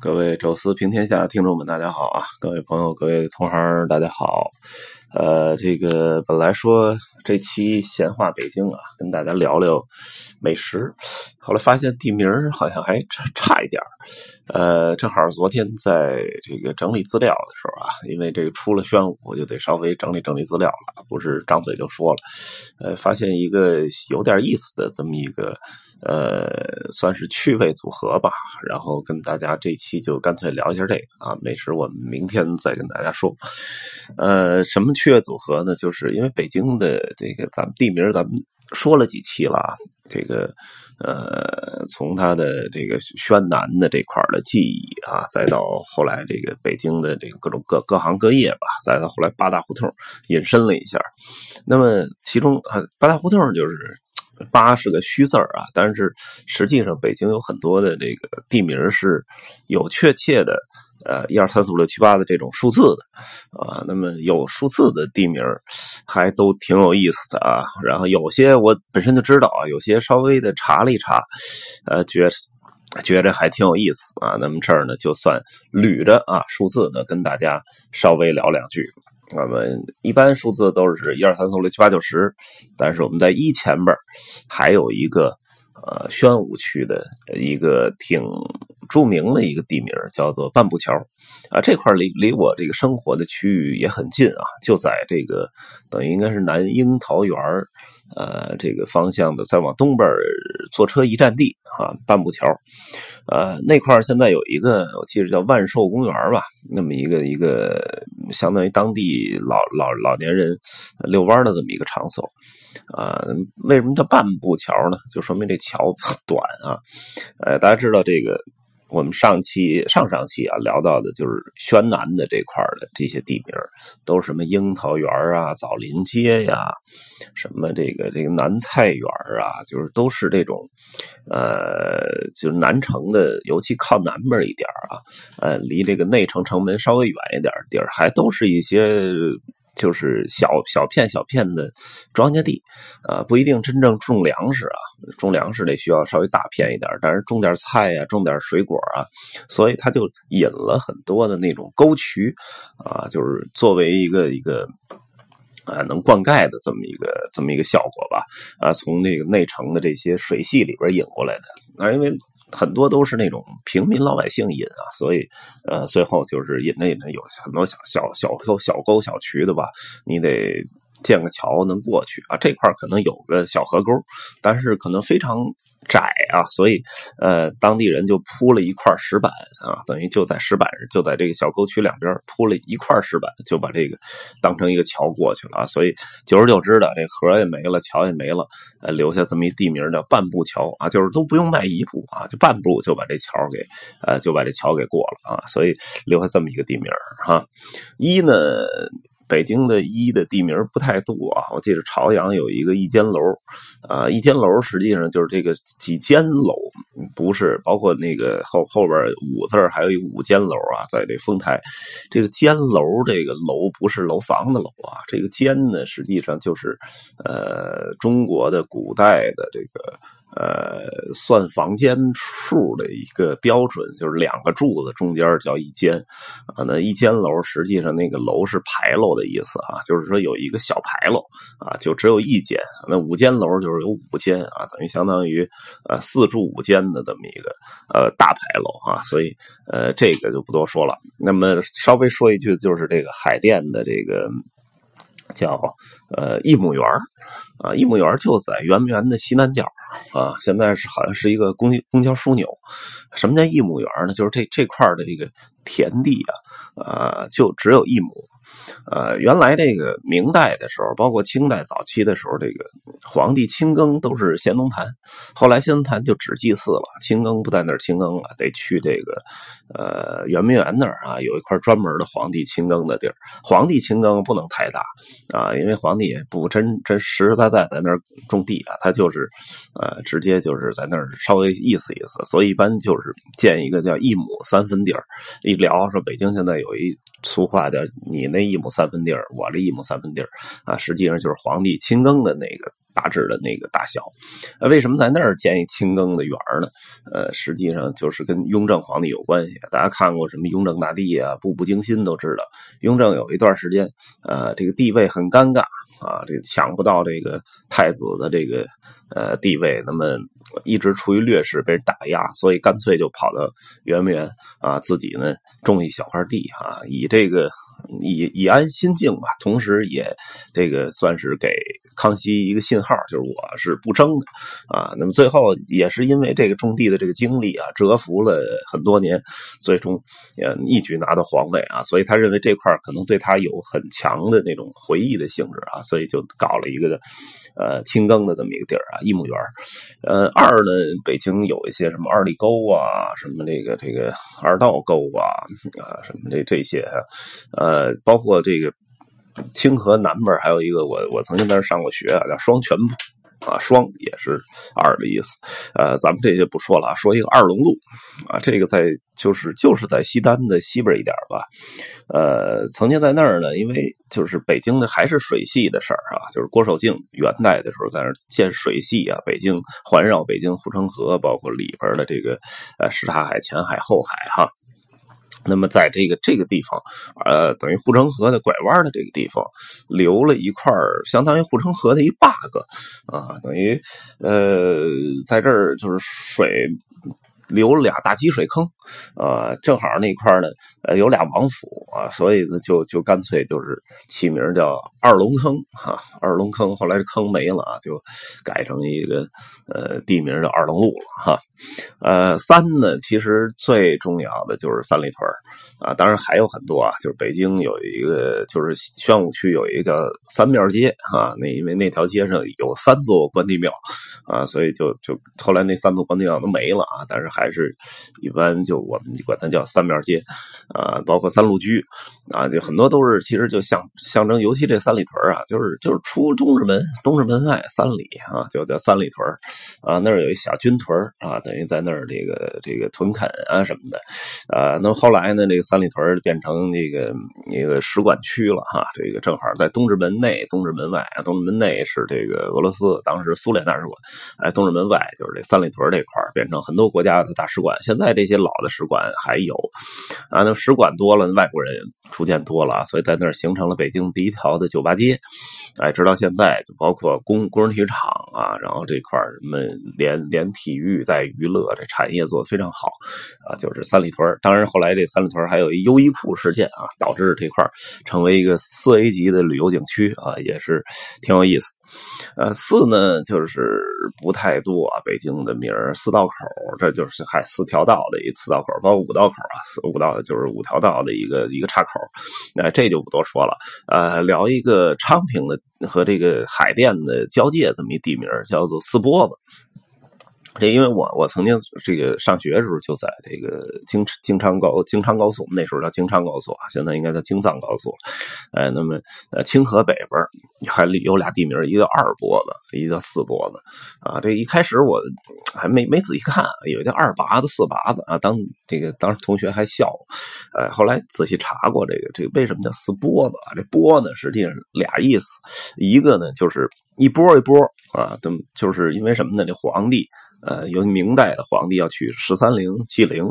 各位宙斯平天下的听众们，大家好啊！各位朋友，各位同行，大家好。呃，这个本来说这期闲话北京啊，跟大家聊聊美食，后来发现地名好像还差差一点呃，正好昨天在这个整理资料的时候啊，因为这个出了宣武，我就得稍微整理整理资料了，不是张嘴就说了。呃，发现一个有点意思的这么一个。呃，算是趣味组合吧，然后跟大家这期就干脆聊一下这个啊，美食我们明天再跟大家说。呃，什么趣味组合呢？就是因为北京的这个咱们地名咱们说了几期了啊，这个呃，从它的这个宣南的这块的记忆啊，再到后来这个北京的这个各种各各行各业吧，再到后来八大胡同引申了一下。那么其中啊，八大胡同就是。八是个虚字儿啊，但是实际上北京有很多的这个地名是有确切的呃一二三四五六七八的这种数字的啊。那么有数字的地名还都挺有意思的啊。然后有些我本身就知道啊，有些稍微的查了一查，呃，觉觉着还挺有意思啊。那么这儿呢，就算捋着啊数字呢，跟大家稍微聊两句。我们一般数字都是一二三四五六七八九十，但是我们在一前边还有一个呃宣武区的一个挺著名的一个地名，叫做半步桥啊。这块离离我这个生活的区域也很近啊，就在这个等于应该是南樱桃园呃，这个方向的，再往东边坐车一站地啊，半步桥，呃，那块现在有一个，我记得叫万寿公园吧，那么一个一个相当于当地老老老年人遛弯的这么一个场所，啊，为什么叫半步桥呢？就说明这桥 短啊，呃，大家知道这个。我们上期、上上期啊聊到的就是宣南的这块的这些地名，都是什么樱桃园啊、枣林街呀，什么这个这个南菜园啊，就是都是这种，呃，就是南城的，尤其靠南边一点啊，呃，离这个内城城门稍微远一点地儿，还都是一些。就是小小片小片的庄稼地，啊，不一定真正种粮食啊，种粮食得需要稍微大片一点，但是种点菜呀，种点水果啊，所以它就引了很多的那种沟渠，啊，就是作为一个一个啊能灌溉的这么一个这么一个效果吧，啊，从那个内城的这些水系里边引过来的，啊，因为。很多都是那种平民老百姓引啊，所以，呃，最后就是引着引着有很多小小小沟、小沟、小渠的吧，你得建个桥能过去啊。这块可能有个小河沟，但是可能非常。窄啊，所以呃，当地人就铺了一块石板啊，等于就在石板上，就在这个小沟渠两边铺了一块石板，就把这个当成一个桥过去了啊。所以久而久之的，这河也没了，桥也没了，呃，留下这么一地名叫半步桥啊，就是都不用迈一步啊，就半步就把这桥给呃就把这桥给过了啊，所以留下这么一个地名哈。一呢。北京的一的地名不太多啊，我记得朝阳有一个一间楼，啊，一间楼实际上就是这个几间楼，不是包括那个后后边五字还有一五间楼啊，在这丰台，这个间楼这个楼不是楼房的楼啊，这个间呢实际上就是呃中国的古代的这个。呃，算房间数的一个标准，就是两个柱子中间叫一间啊。那一间楼实际上那个楼是牌楼的意思啊，就是说有一个小牌楼啊，就只有一间。那五间楼就是有五间啊，等于相当于呃四柱五间的这么一个呃大牌楼啊。所以呃这个就不多说了。那么稍微说一句，就是这个海淀的这个。叫呃一亩园啊，一亩园就在圆明园的西南角啊。现在是好像是一个公公交枢纽。什么叫一亩园呢？就是这这块的这个田地啊，呃，就只有一亩。呃，原来这个明代的时候，包括清代早期的时候，这个皇帝清耕都是先农坛，后来先农坛就只祭祀了，清耕不在那儿清耕了，得去这个呃圆明园那儿啊，有一块专门的皇帝清耕的地儿。皇帝清耕不能太大啊，因为皇帝也不真真实实在在在那儿种地啊，他就是呃直接就是在那儿稍微意思意思，所以一般就是建一个叫一亩三分地儿。一聊说北京现在有一俗话叫你那一。亩三分地儿，我这一亩三分地儿啊，实际上就是皇帝亲耕的那个大致的那个大小。呃，为什么在那儿建一清耕的园呢？呃，实际上就是跟雍正皇帝有关系。大家看过什么《雍正大帝》啊，《步步惊心》都知道，雍正有一段时间，呃，这个地位很尴尬啊，这个抢不到这个太子的这个呃地位，那么。一直处于劣势，被人打压，所以干脆就跑到圆明园啊，自己呢种一小块地哈，以这个以以安心境吧，同时也这个算是给康熙一个信号，就是我是不争的啊。那么最后也是因为这个种地的这个经历啊，蛰伏了很多年，最终也一举拿到皇位啊。所以他认为这块可能对他有很强的那种回忆的性质啊，所以就搞了一个呃清耕的这么一个地儿啊，一亩园呃。二呢，北京有一些什么二里沟啊，什么这个这个二道沟啊，啊，什么这这些，呃，包括这个清河南边还有一个，我我曾经在那上过学啊，叫双泉铺。啊，双也是二的意思，呃，咱们这些不说了啊，说一个二龙路，啊，这个在就是就是在西单的西边一点吧，呃，曾经在那儿呢，因为就是北京的还是水系的事儿啊，就是郭守敬元代的时候在那儿建水系啊，北京环绕北京护城河，包括里边的这个呃什刹海、前海、后海哈。那么，在这个这个地方，呃，等于护城河的拐弯的这个地方，留了一块相当于护城河的一 bug 啊，等于呃，在这儿就是水。留了俩大积水坑，呃，正好那块呢，呃，有俩王府啊，所以呢，就就干脆就是起名叫二龙坑哈，二龙坑。后来这坑没了啊，就改成一个呃地名叫二龙路了哈。呃，三呢，其实最重要的就是三里屯啊，当然还有很多啊，就是北京有一个，就是宣武区有一个叫三庙街啊，那因为那条街上有三座关帝庙啊，所以就就后来那三座关帝庙都没了啊，但是还是一般就我们管它叫三面街啊，包括三路居啊，就很多都是其实就象象征，尤其这三里屯啊，就是就是出东直门，东直门外三里啊，就叫三里屯啊，那儿有一小军屯啊，等于在那儿这个这个屯垦啊什么的啊，那么后来呢，这个。三里屯变成那个那个使馆区了哈，这个正好在东直门内、东直门外。东直门内是这个俄罗斯当时苏联大使馆，哎，东直门外就是这三里屯这块变成很多国家的大使馆。现在这些老的使馆还有啊，那使馆多了，外国人逐渐多了，所以在那儿形成了北京第一条的酒吧街。哎，直到现在，就包括工工人体育场啊，然后这块什么连连体育带娱乐，这产业做的非常好啊，就是三里屯。当然后来这三里屯还。有一优衣库事件啊，导致这块成为一个四 A 级的旅游景区啊，也是挺有意思。呃，四呢就是不太多啊，北京的名儿四道口，这就是还四条道的一四道口，包括五道口啊，四五道就是五条道的一个一个岔口。那这就不多说了。呃，聊一个昌平的和这个海淀的交界这么一地名，叫做四波子。这因为我我曾经这个上学的时候就在这个京京昌高京昌高速，那时候叫京昌高速啊，现在应该叫京藏高速。哎，那么呃清河北边还有俩地名，一个二波子，一个叫四波子啊。这一开始我还没没仔细看，有叫二拔子、四拔子啊。当这个当时同学还笑，呃，后来仔细查过这个这个为什么叫四波子啊？这波呢实际上俩意思，一个呢就是一波一波啊，怎么就是因为什么呢？这皇帝。呃，由明代的皇帝要去十三陵祭陵，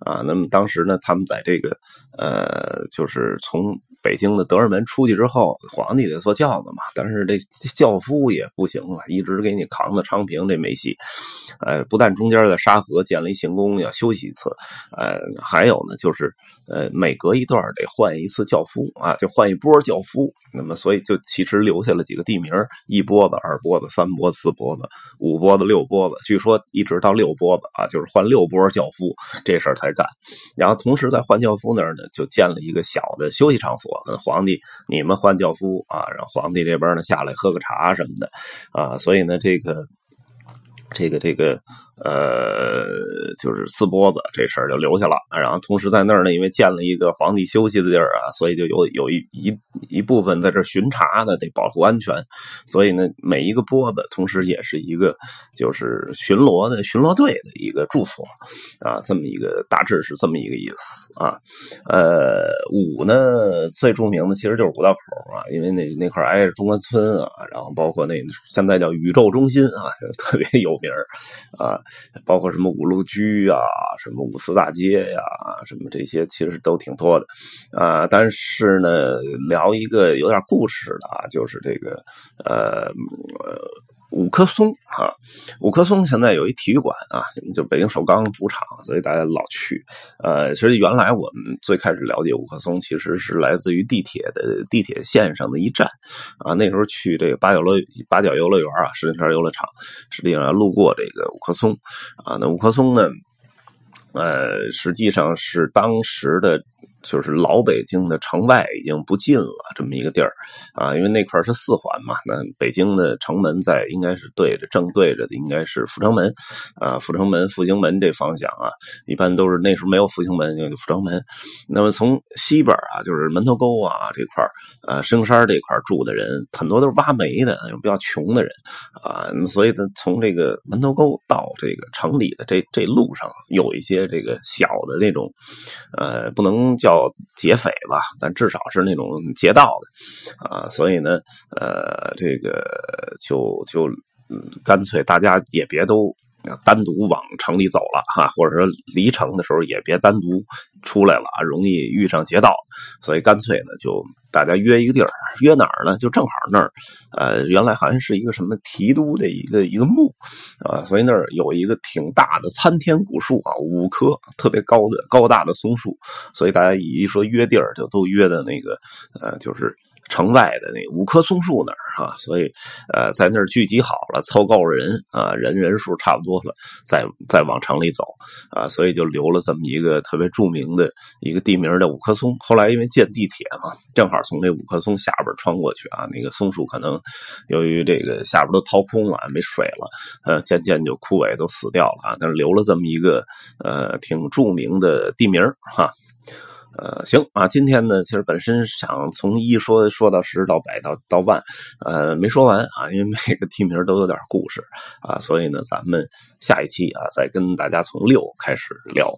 啊，那么当时呢，他们在这个呃，就是从。北京的德胜门出去之后，皇帝得坐轿子嘛，但是这轿夫也不行了，一直给你扛到昌平，这没戏。呃，不但中间在沙河建了一行宫，要休息一次，呃，还有呢，就是呃，每隔一段得换一次轿夫啊，就换一波轿夫。那么，所以就其实留下了几个地名：一波子、二波子、三波子、四波子、五波子、六波子。据说一直到六波子啊，就是换六波轿夫这事儿才干。然后同时在换轿夫那儿呢，就建了一个小的休息场所。我跟皇帝，你们换轿夫啊，让皇帝这边呢下来喝个茶什么的啊，所以呢，这个这个这个呃，就是四波子这事儿就留下了。然后同时在那儿呢，因为建了一个皇帝休息的地儿啊，所以就有有一一一部分在这巡查的，得保护安全。所以呢，每一个波子同时也是一个就是巡逻的巡逻队的一个住所啊，这么一个大致是这么一个意思啊。呃，五呢最著名的其实就是五道口啊，因为那那块挨着中关村啊，然后包括那现在叫宇宙中心啊，特别有名啊。包括什么五路居啊，什么五四大街呀，什么这些其实都挺多的啊。但是呢，聊一个有点故事的啊，就是这个呃。五棵松啊，五棵松现在有一体育馆啊，就北京首钢主场，所以大家老去。呃，其实原来我们最开始了解五棵松，其实是来自于地铁的地铁线上的一站啊。那时候去这个八角乐八角游乐园啊，石景山游乐场，实际上路过这个五棵松啊。那五棵松呢，呃，实际上是当时的。就是老北京的城外已经不近了，这么一个地儿啊，因为那块是四环嘛。那北京的城门在应该是对着正对着的，应该是阜成门啊，阜成门、复兴门这方向啊，一般都是那时候没有复兴门，就阜成门。那么从西边啊，就是门头沟啊这块呃，石景山这块住的人很多都是挖煤的，比较穷的人啊。所以呢，从这个门头沟到这个城里的这这路上，有一些这个小的那种，呃，不能叫。叫劫匪吧，但至少是那种劫道的啊，所以呢，呃，这个就就干脆大家也别都单独往城里走了哈，或者说离城的时候也别单独出来了啊，容易遇上劫道，所以干脆呢就。大家约一个地儿，约哪儿呢？就正好那儿，呃，原来好像是一个什么提督的一个一个墓啊，所以那儿有一个挺大的参天古树啊，五棵特别高的高大的松树，所以大家一说约地儿，就都约的那个，呃，就是。城外的那五棵松树那儿哈，所以呃，在那儿聚集好了，凑够人啊，人人数差不多了，再再往城里走啊，所以就留了这么一个特别著名的一个地名叫五棵松。后来因为建地铁嘛，正好从这五棵松下边穿过去啊，那个松树可能由于这个下边都掏空了，没水了，呃，渐渐就枯萎，都死掉了啊，但是留了这么一个呃挺著名的地名哈。呃，行啊，今天呢，其实本身想从一说说到十到百到到万，呃，没说完啊，因为每个地名都有点故事啊，所以呢，咱们下一期啊，再跟大家从六开始聊。